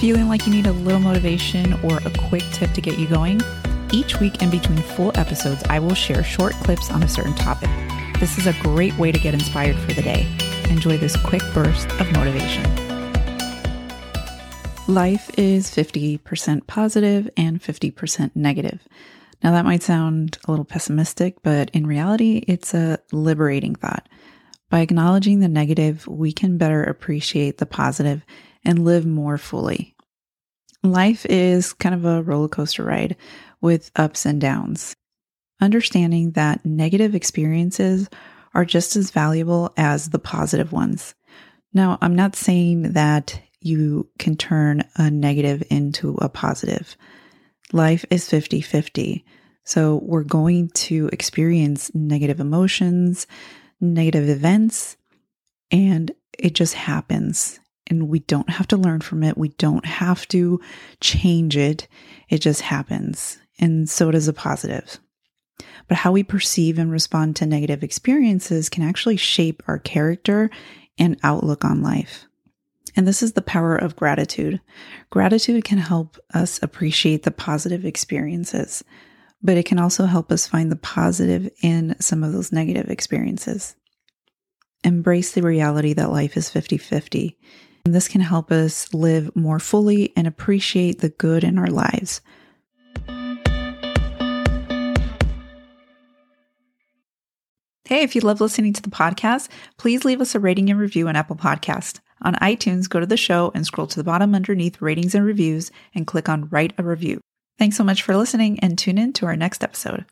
Feeling like you need a little motivation or a quick tip to get you going? Each week in between full episodes, I will share short clips on a certain topic. This is a great way to get inspired for the day. Enjoy this quick burst of motivation. Life is 50% positive and 50% negative. Now, that might sound a little pessimistic, but in reality, it's a liberating thought. By acknowledging the negative, we can better appreciate the positive and live more fully. Life is kind of a roller coaster ride with ups and downs. Understanding that negative experiences are just as valuable as the positive ones. Now, I'm not saying that you can turn a negative into a positive. Life is 50 50. So we're going to experience negative emotions, negative events, and it just happens and we don't have to learn from it. We don't have to change it. It just happens. And so does a positive. But how we perceive and respond to negative experiences can actually shape our character and outlook on life. And this is the power of gratitude. Gratitude can help us appreciate the positive experiences, but it can also help us find the positive in some of those negative experiences. Embrace the reality that life is 50 50 and this can help us live more fully and appreciate the good in our lives. Hey, if you love listening to the podcast, please leave us a rating and review on Apple Podcast. On iTunes, go to the show and scroll to the bottom underneath ratings and reviews and click on write a review. Thanks so much for listening and tune in to our next episode.